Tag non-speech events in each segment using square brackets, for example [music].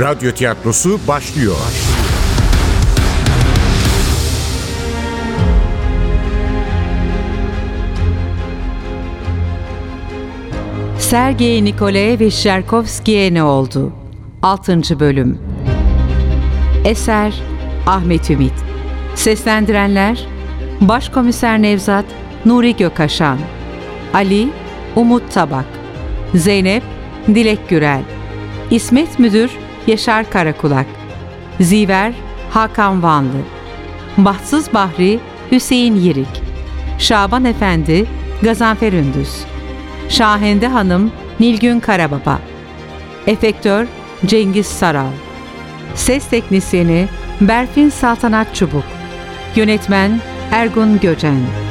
Radyo tiyatrosu başlıyor. Sergey Nikolaevich Cherkovski'ye ne oldu? 6. Bölüm Eser Ahmet Ümit Seslendirenler Başkomiser Nevzat Nuri Gökaşan Ali Umut Tabak Zeynep Dilek Gürel İsmet Müdür Yaşar Karakulak Ziver Hakan Vanlı Bahtsız Bahri Hüseyin Yirik Şaban Efendi Gazanfer Ündüz Şahende Hanım Nilgün Karababa Efektör Cengiz Saral Ses Teknisyeni Berfin Saltanat Çubuk Yönetmen Ergun Göcen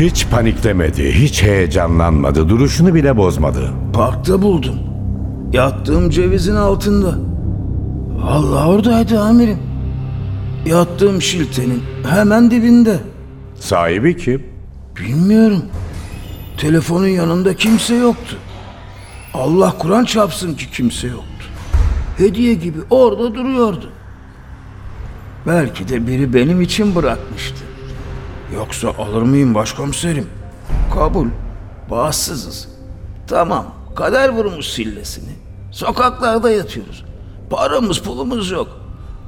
Hiç paniklemedi, hiç heyecanlanmadı, duruşunu bile bozmadı. Parkta buldum. Yattığım cevizin altında. Allah oradaydı amirim. Yattığım şiltenin hemen dibinde. Sahibi kim? Bilmiyorum. Telefonun yanında kimse yoktu. Allah Kur'an çarpsın ki kimse yoktu. Hediye gibi orada duruyordu. Belki de biri benim için bırakmıştı. Yoksa alır mıyım başkomiserim? Kabul. Bağımsızız. Tamam. Kader vurmuş sillesini. Sokaklarda yatıyoruz. Paramız pulumuz yok.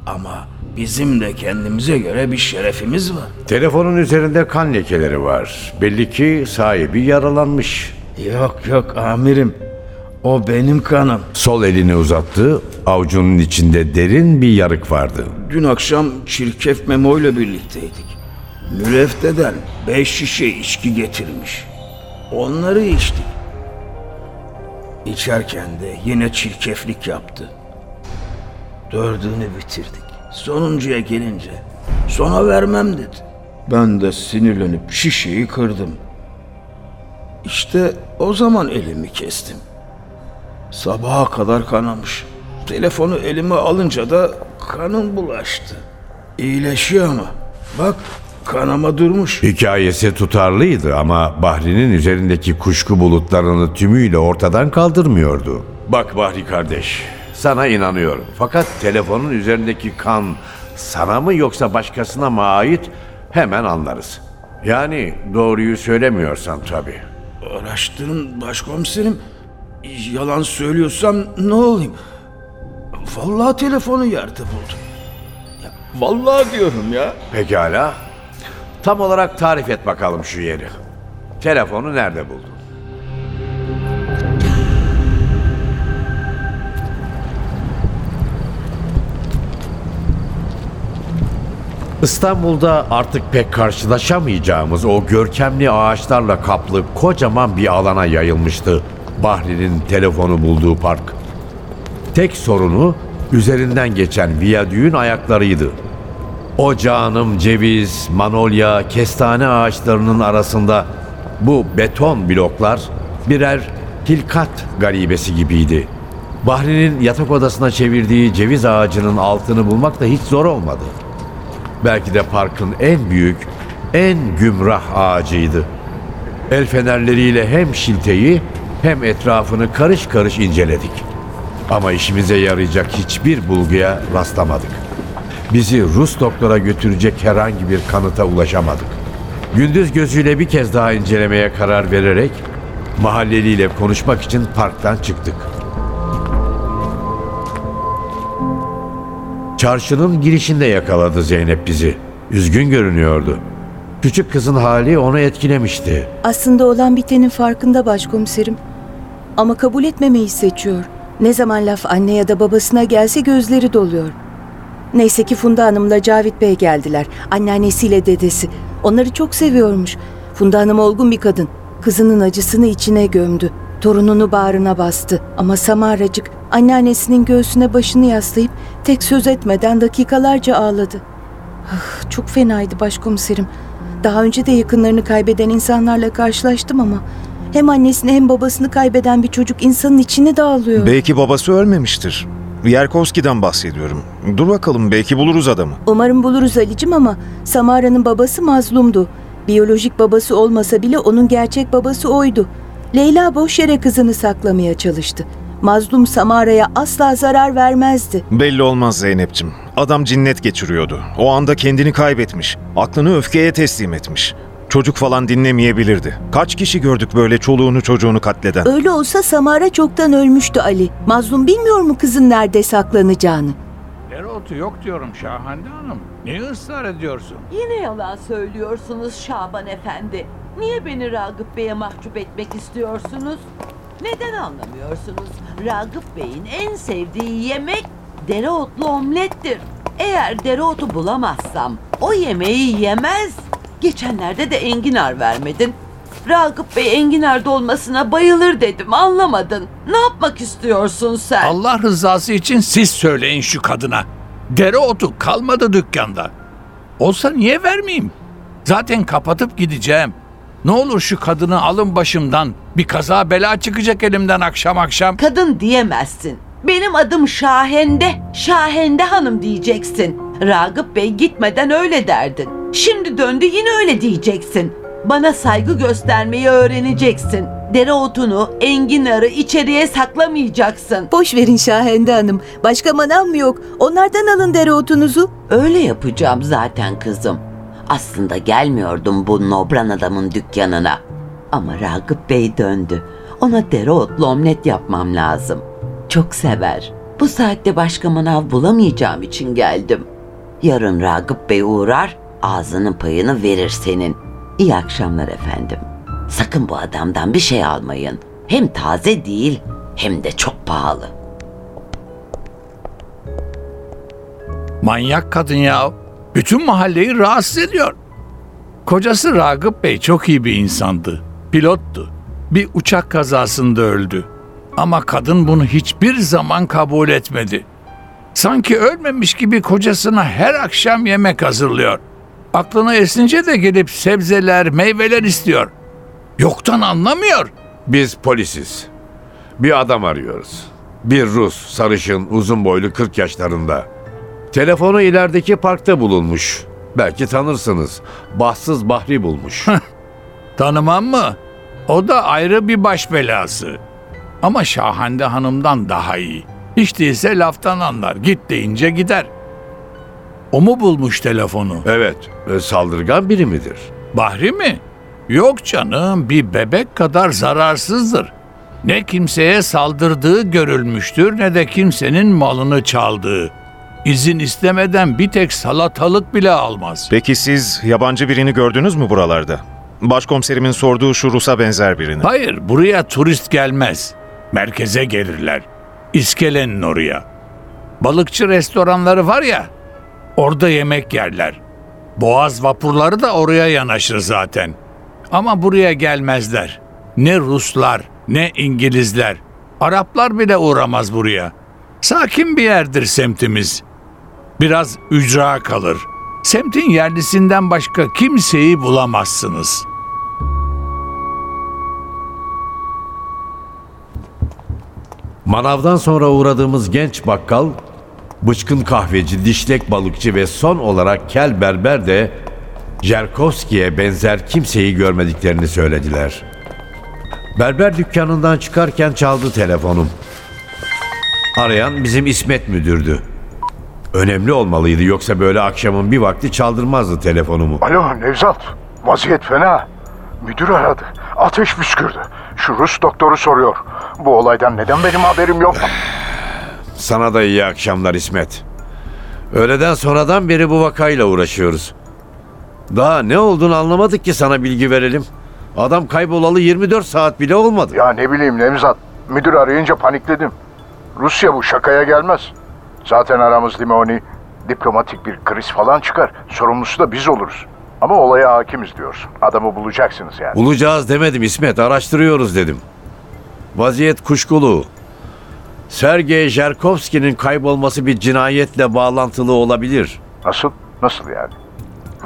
Ama bizim de kendimize göre bir şerefimiz var. Telefonun üzerinde kan lekeleri var. Belli ki sahibi yaralanmış. Yok yok amirim. O benim kanım. Sol elini uzattı, avucunun içinde derin bir yarık vardı. Dün akşam çirkef Memo ile birlikteydik. Mürefteden beş şişe içki getirmiş. Onları içtik. İçerken de yine çirkeflik yaptı. Dördünü bitirdik. Sonuncuya gelince sona vermem dedi. Ben de sinirlenip şişeyi kırdım. İşte o zaman elimi kestim. Sabaha kadar kanamış. Telefonu elime alınca da kanım bulaştı. İyileşiyor ama. Bak kanama durmuş. Hikayesi tutarlıydı ama Bahri'nin üzerindeki kuşku bulutlarını tümüyle ortadan kaldırmıyordu. Bak Bahri kardeş, sana inanıyorum. Fakat telefonun üzerindeki kan sana mı yoksa başkasına mı ait hemen anlarız. Yani doğruyu söylemiyorsan tabii. Araştırın başkomiserim. Yalan söylüyorsam ne olayım? Vallahi telefonu yerde buldum. Ya, vallahi diyorum ya. Pekala. Tam olarak tarif et bakalım şu yeri. Telefonu nerede buldun? İstanbul'da artık pek karşılaşamayacağımız o görkemli ağaçlarla kaplı kocaman bir alana yayılmıştı Bahri'nin telefonu bulduğu park. Tek sorunu üzerinden geçen viyadüğün ayaklarıydı. O canım ceviz, manolya, kestane ağaçlarının arasında bu beton bloklar birer hilkat garibesi gibiydi. Bahri'nin yatak odasına çevirdiği ceviz ağacının altını bulmak da hiç zor olmadı. Belki de parkın en büyük, en gümrah ağacıydı. El fenerleriyle hem şilteyi hem etrafını karış karış inceledik. Ama işimize yarayacak hiçbir bulguya rastlamadık. Bizi Rus doktora götürecek herhangi bir kanıta ulaşamadık. Gündüz gözüyle bir kez daha incelemeye karar vererek mahalleliyle konuşmak için parktan çıktık. Çarşının girişinde yakaladı Zeynep bizi. Üzgün görünüyordu. Küçük kızın hali onu etkilemişti. Aslında olan bitenin farkında başkomiserim. Ama kabul etmemeyi seçiyor. Ne zaman laf anne ya da babasına gelse gözleri doluyor. Neyse ki Funda Hanım'la Cavit Bey geldiler. Anneannesiyle dedesi. Onları çok seviyormuş. Funda Hanım olgun bir kadın. Kızının acısını içine gömdü. Torununu bağrına bastı. Ama Samaracık anneannesinin göğsüne başını yaslayıp tek söz etmeden dakikalarca ağladı. Ah, çok fenaydı başkomiserim. Daha önce de yakınlarını kaybeden insanlarla karşılaştım ama hem annesini hem babasını kaybeden bir çocuk insanın içini dağılıyor. Belki babası ölmemiştir. Yerkovski'den bahsediyorum. Dur bakalım belki buluruz adamı. Umarım buluruz Ali'cim ama Samara'nın babası mazlumdu. Biyolojik babası olmasa bile onun gerçek babası oydu. Leyla boş yere kızını saklamaya çalıştı. Mazlum Samara'ya asla zarar vermezdi. Belli olmaz Zeynep'ciğim. Adam cinnet geçiriyordu. O anda kendini kaybetmiş. Aklını öfkeye teslim etmiş. Çocuk falan dinlemeyebilirdi. Kaç kişi gördük böyle çoluğunu çocuğunu katleden. Öyle olsa Samara çoktan ölmüştü Ali. Mazlum bilmiyor mu kızın nerede saklanacağını? Dereotu yok diyorum Şahande Hanım. Niye ısrar ediyorsun? Yine yalan söylüyorsunuz Şaban Efendi. Niye beni Ragıp Bey'e mahcup etmek istiyorsunuz? Neden anlamıyorsunuz? Ragıp Bey'in en sevdiği yemek dereotlu omlettir. Eğer dereotu bulamazsam o yemeği yemez. Geçenlerde de enginar vermedin. Ragıp Bey enginar dolmasına bayılır dedim anlamadın. Ne yapmak istiyorsun sen? Allah rızası için siz söyleyin şu kadına. Dereotu kalmadı dükkanda. Olsa niye vermeyeyim? Zaten kapatıp gideceğim. Ne olur şu kadını alın başımdan. Bir kaza bela çıkacak elimden akşam akşam. kadın diyemezsin. Benim adım Şahende. Şahende Hanım diyeceksin. Ragıp Bey gitmeden öyle derdin. Şimdi döndü yine öyle diyeceksin. Bana saygı göstermeyi öğreneceksin. Dereotunu, enginarı içeriye saklamayacaksın. Boş verin Şahende Hanım. Başka manav mı yok? Onlardan alın dereotunuzu. Öyle yapacağım zaten kızım. Aslında gelmiyordum bu nobran adamın dükkanına. Ama Ragıp Bey döndü. Ona dereotlu omlet yapmam lazım. Çok sever. Bu saatte başka manav bulamayacağım için geldim. Yarın Ragıp Bey uğrar, ağzının payını verir senin. İyi akşamlar efendim. Sakın bu adamdan bir şey almayın. Hem taze değil, hem de çok pahalı. Manyak kadın ya. Bütün mahalleyi rahatsız ediyor. Kocası Ragıp Bey çok iyi bir insandı. Pilottu. Bir uçak kazasında öldü. Ama kadın bunu hiçbir zaman kabul etmedi. Sanki ölmemiş gibi kocasına her akşam yemek hazırlıyor. Aklına esince de gelip sebzeler, meyveler istiyor. Yoktan anlamıyor. Biz polisiz. Bir adam arıyoruz. Bir Rus, sarışın, uzun boylu 40 yaşlarında. Telefonu ilerideki parkta bulunmuş. Belki tanırsınız. Bahtsız Bahri bulmuş. Tanımam mı? O da ayrı bir baş belası. Ama Şahande Hanım'dan daha iyi. Hiç değilse laftan anlar. Git deyince gider. O mu bulmuş telefonu? evet, e, saldırgan biri midir? Bahri mi? Yok canım, bir bebek kadar zararsızdır. Ne kimseye saldırdığı görülmüştür ne de kimsenin malını çaldığı. İzin istemeden bir tek salatalık bile almaz. Peki siz yabancı birini gördünüz mü buralarda? Başkomiserimin sorduğu şu Rus'a benzer birini. Hayır, buraya turist gelmez. Merkeze gelirler. İskelenin oraya. Balıkçı restoranları var ya, orada yemek yerler. Boğaz vapurları da oraya yanaşır zaten. Ama buraya gelmezler. Ne Ruslar, ne İngilizler. Araplar bile uğramaz buraya. Sakin bir yerdir semtimiz. Biraz ücra kalır. Semtin yerlisinden başka kimseyi bulamazsınız.'' Manavdan sonra uğradığımız genç bakkal, bıçkın kahveci, dişlek balıkçı ve son olarak kel berber de Jerkovski'ye benzer kimseyi görmediklerini söylediler. Berber dükkanından çıkarken çaldı telefonum. Arayan bizim İsmet müdürdü. Önemli olmalıydı yoksa böyle akşamın bir vakti çaldırmazdı telefonumu. Alo Nevzat, vaziyet fena. Müdür aradı. Ateş püskürdü. Şu Rus doktoru soruyor. Bu olaydan neden benim haberim yok? Sana da iyi akşamlar İsmet. Öğleden sonradan beri bu vakayla uğraşıyoruz. Daha ne olduğunu anlamadık ki sana bilgi verelim. Adam kaybolalı 24 saat bile olmadı. Ya ne bileyim Nevzat. Müdür arayınca panikledim. Rusya bu şakaya gelmez. Zaten aramız limoni. Diplomatik bir kriz falan çıkar. Sorumlusu da biz oluruz. Ama olaya hakimiz diyorsun. Adamı bulacaksınız yani. Bulacağız demedim İsmet, araştırıyoruz dedim. Vaziyet kuşkulu. Sergey Jerkovski'nin kaybolması bir cinayetle bağlantılı olabilir. Nasıl? Nasıl yani?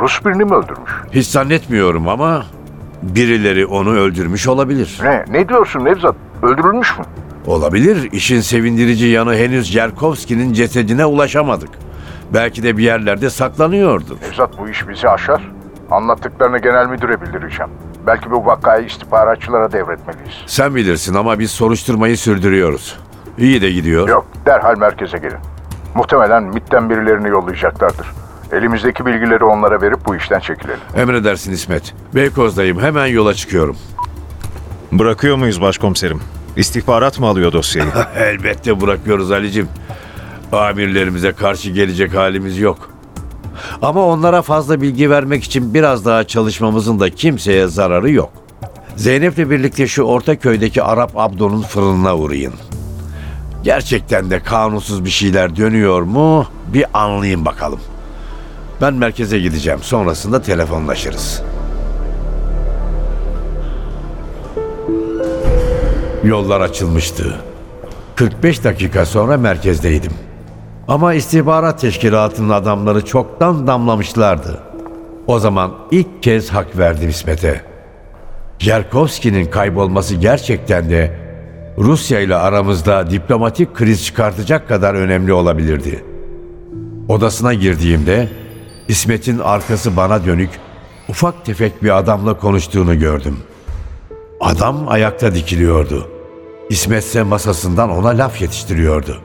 Rus birini mi öldürmüş? Hiç zannetmiyorum ama birileri onu öldürmüş olabilir. Ne? Ne diyorsun Nevzat? Öldürülmüş mü? Olabilir. İşin sevindirici yanı henüz Yerkovski'nin cesedine ulaşamadık. Belki de bir yerlerde saklanıyordur. Nevzat bu iş bizi aşar. Anlattıklarını genel müdüre bildireceğim. Belki bu vakayı istihbaratçılara devretmeliyiz. Sen bilirsin ama biz soruşturmayı sürdürüyoruz. İyi de gidiyor. Yok, derhal merkeze gelin. Muhtemelen MIT'ten birilerini yollayacaklardır. Elimizdeki bilgileri onlara verip bu işten çekilelim. Emredersin İsmet. Beykoz'dayım. Hemen yola çıkıyorum. Bırakıyor muyuz başkomiserim? İstihbarat mı alıyor dosyayı? [laughs] Elbette bırakıyoruz Ali'cim. Amirlerimize karşı gelecek halimiz yok. Ama onlara fazla bilgi vermek için biraz daha çalışmamızın da kimseye zararı yok. Zeynep'le birlikte şu orta köydeki Arap Abdo'nun fırınına uğrayın. Gerçekten de kanunsuz bir şeyler dönüyor mu? Bir anlayın bakalım. Ben merkeze gideceğim. Sonrasında telefonlaşırız. Yollar açılmıştı. 45 dakika sonra merkezdeydim. Ama istihbarat teşkilatının adamları çoktan damlamışlardı. O zaman ilk kez hak verdim İsmet'e. Yerkovski'nin kaybolması gerçekten de Rusya ile aramızda diplomatik kriz çıkartacak kadar önemli olabilirdi. Odasına girdiğimde İsmet'in arkası bana dönük ufak tefek bir adamla konuştuğunu gördüm. Adam ayakta dikiliyordu. İsmet ise masasından ona laf yetiştiriyordu.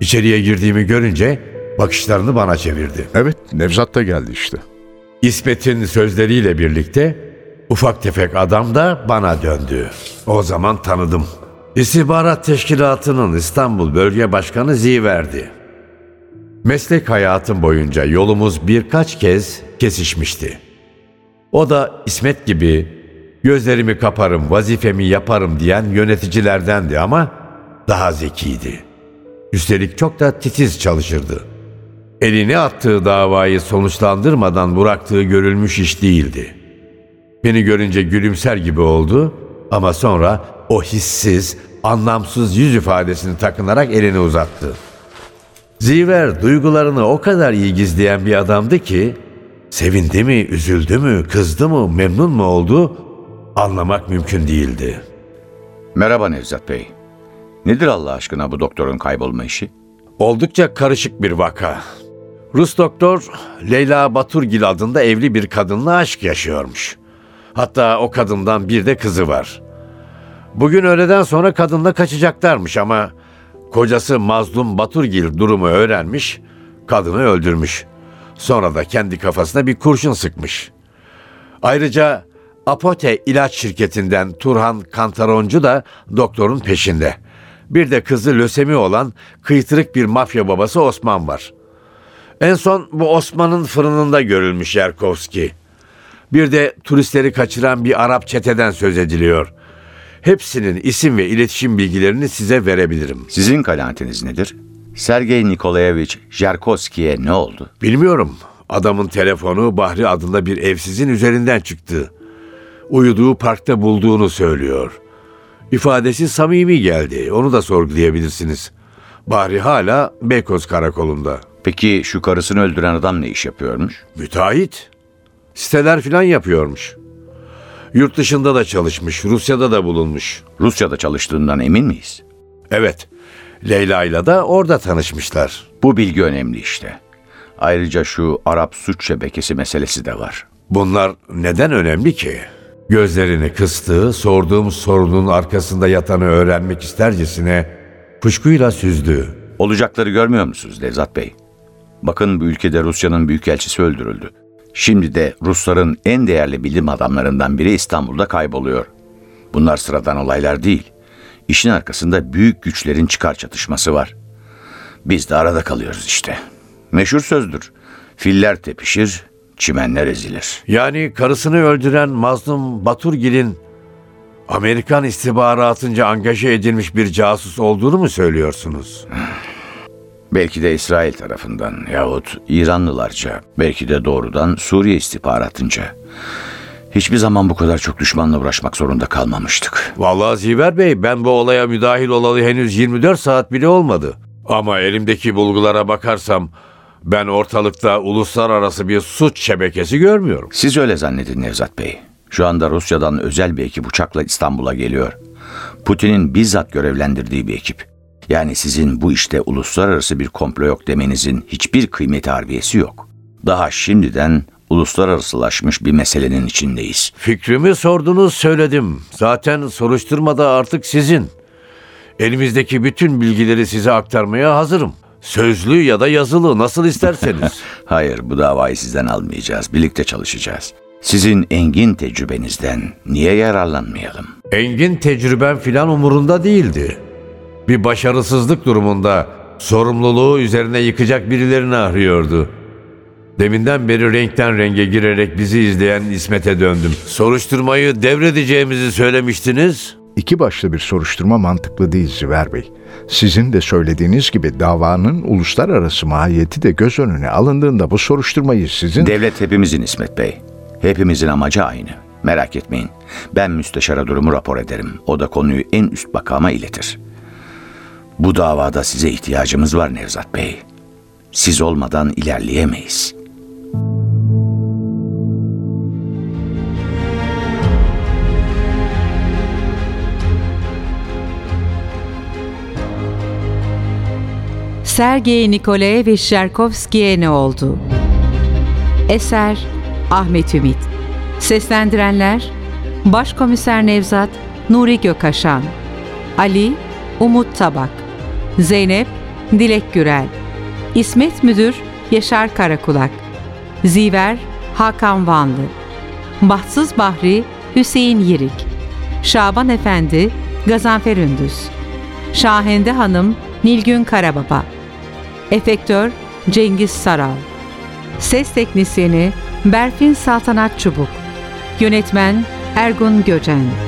İçeriye girdiğimi görünce bakışlarını bana çevirdi. Evet, Nevzat da geldi işte. İsmet'in sözleriyle birlikte ufak tefek adam da bana döndü. O zaman tanıdım. İstihbarat Teşkilatı'nın İstanbul Bölge Başkanı Ziverdi. Meslek hayatım boyunca yolumuz birkaç kez kesişmişti. O da İsmet gibi gözlerimi kaparım, vazifemi yaparım diyen yöneticilerdendi ama daha zekiydi. Üstelik çok da titiz çalışırdı. Elini attığı davayı sonuçlandırmadan bıraktığı görülmüş iş değildi. Beni görünce gülümser gibi oldu ama sonra o hissiz, anlamsız yüz ifadesini takınarak elini uzattı. Ziver duygularını o kadar iyi gizleyen bir adamdı ki sevindi mi, üzüldü mü, kızdı mı, memnun mu oldu anlamak mümkün değildi. Merhaba Nevzat Bey. Nedir Allah aşkına bu doktorun kaybolma işi? Oldukça karışık bir vaka. Rus doktor Leyla Baturgil adında evli bir kadınla aşk yaşıyormuş. Hatta o kadından bir de kızı var. Bugün öğleden sonra kadınla kaçacaklarmış ama kocası Mazlum Baturgil durumu öğrenmiş, kadını öldürmüş. Sonra da kendi kafasına bir kurşun sıkmış. Ayrıca Apote ilaç şirketinden Turhan Kantaroncu da doktorun peşinde. Bir de kızı lösemi olan kıytırık bir mafya babası Osman var. En son bu Osman'ın fırınında görülmüş Yerkovski. Bir de turistleri kaçıran bir Arap çeteden söz ediliyor. Hepsinin isim ve iletişim bilgilerini size verebilirim. Sizin kanaatiniz nedir? Sergey Nikolayevich Jerkoski'ye ne oldu? Bilmiyorum. Adamın telefonu Bahri adında bir evsizin üzerinden çıktı. Uyuduğu parkta bulduğunu söylüyor. İfadesi samimi geldi. Onu da sorgulayabilirsiniz. Bahri hala Beykoz karakolunda. Peki şu karısını öldüren adam ne iş yapıyormuş? Müteahhit. Siteler filan yapıyormuş. Yurt dışında da çalışmış, Rusya'da da bulunmuş. Rusya'da çalıştığından emin miyiz? Evet, Leyla ile de orada tanışmışlar. Bu bilgi önemli işte. Ayrıca şu Arap suç şebekesi meselesi de var. Bunlar neden önemli ki? Gözlerini kıstığı, sorduğum sorunun arkasında yatanı öğrenmek istercesine kuşkuyla süzdü. Olacakları görmüyor musunuz Nevzat Bey? Bakın bu ülkede Rusya'nın büyükelçisi öldürüldü. Şimdi de Rusların en değerli bilim adamlarından biri İstanbul'da kayboluyor. Bunlar sıradan olaylar değil. İşin arkasında büyük güçlerin çıkar çatışması var. Biz de arada kalıyoruz işte. Meşhur sözdür. Filler tepişir, çimenler ezilir. Yani karısını öldüren mazlum Baturgil'in Amerikan istihbaratınca angaje edilmiş bir casus olduğunu mu söylüyorsunuz? [laughs] Belki de İsrail tarafından yahut İranlılarca, belki de doğrudan Suriye istihbaratınca. Hiçbir zaman bu kadar çok düşmanla uğraşmak zorunda kalmamıştık. Vallahi Ziver Bey ben bu olaya müdahil olalı henüz 24 saat bile olmadı. Ama elimdeki bulgulara bakarsam ben ortalıkta uluslararası bir suç şebekesi görmüyorum. Siz öyle zannedin Nevzat Bey. Şu anda Rusya'dan özel bir ekip uçakla İstanbul'a geliyor. Putin'in bizzat görevlendirdiği bir ekip. Yani sizin bu işte uluslararası bir komplo yok demenizin hiçbir kıymeti harbiyesi yok. Daha şimdiden uluslararasılaşmış bir meselenin içindeyiz. Fikrimi sordunuz söyledim. Zaten soruşturmada artık sizin. Elimizdeki bütün bilgileri size aktarmaya hazırım. Sözlü ya da yazılı nasıl isterseniz. [laughs] Hayır, bu davayı sizden almayacağız. Birlikte çalışacağız. Sizin engin tecrübenizden niye yararlanmayalım? Engin tecrüben filan umurunda değildi. Bir başarısızlık durumunda sorumluluğu üzerine yıkacak birilerini arıyordu. Deminden beri renkten renge girerek bizi izleyen İsmet'e döndüm. Soruşturmayı devredeceğimizi söylemiştiniz. İki başlı bir soruşturma mantıklı değil Ziver Bey. Sizin de söylediğiniz gibi davanın uluslararası mahiyeti de göz önüne alındığında bu soruşturmayı sizin... Devlet hepimizin İsmet Bey. Hepimizin amacı aynı. Merak etmeyin. Ben müsteşara durumu rapor ederim. O da konuyu en üst makama iletir. Bu davada size ihtiyacımız var Nevzat Bey. Siz olmadan ilerleyemeyiz. Sergey Nikolaevich Sherkovski'ye ne oldu? Eser Ahmet Ümit Seslendirenler Başkomiser Nevzat Nuri Gökaşan Ali Umut Tabak Zeynep Dilek Gürel İsmet Müdür Yaşar Karakulak Ziver Hakan Vanlı Bahtsız Bahri Hüseyin Yirik Şaban Efendi Gazanfer Ündüz Şahende Hanım Nilgün Karababa Efektör Cengiz Saral Ses Teknisyeni Berfin Saltanat Çubuk Yönetmen Ergun Göcen